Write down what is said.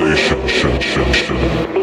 sensation.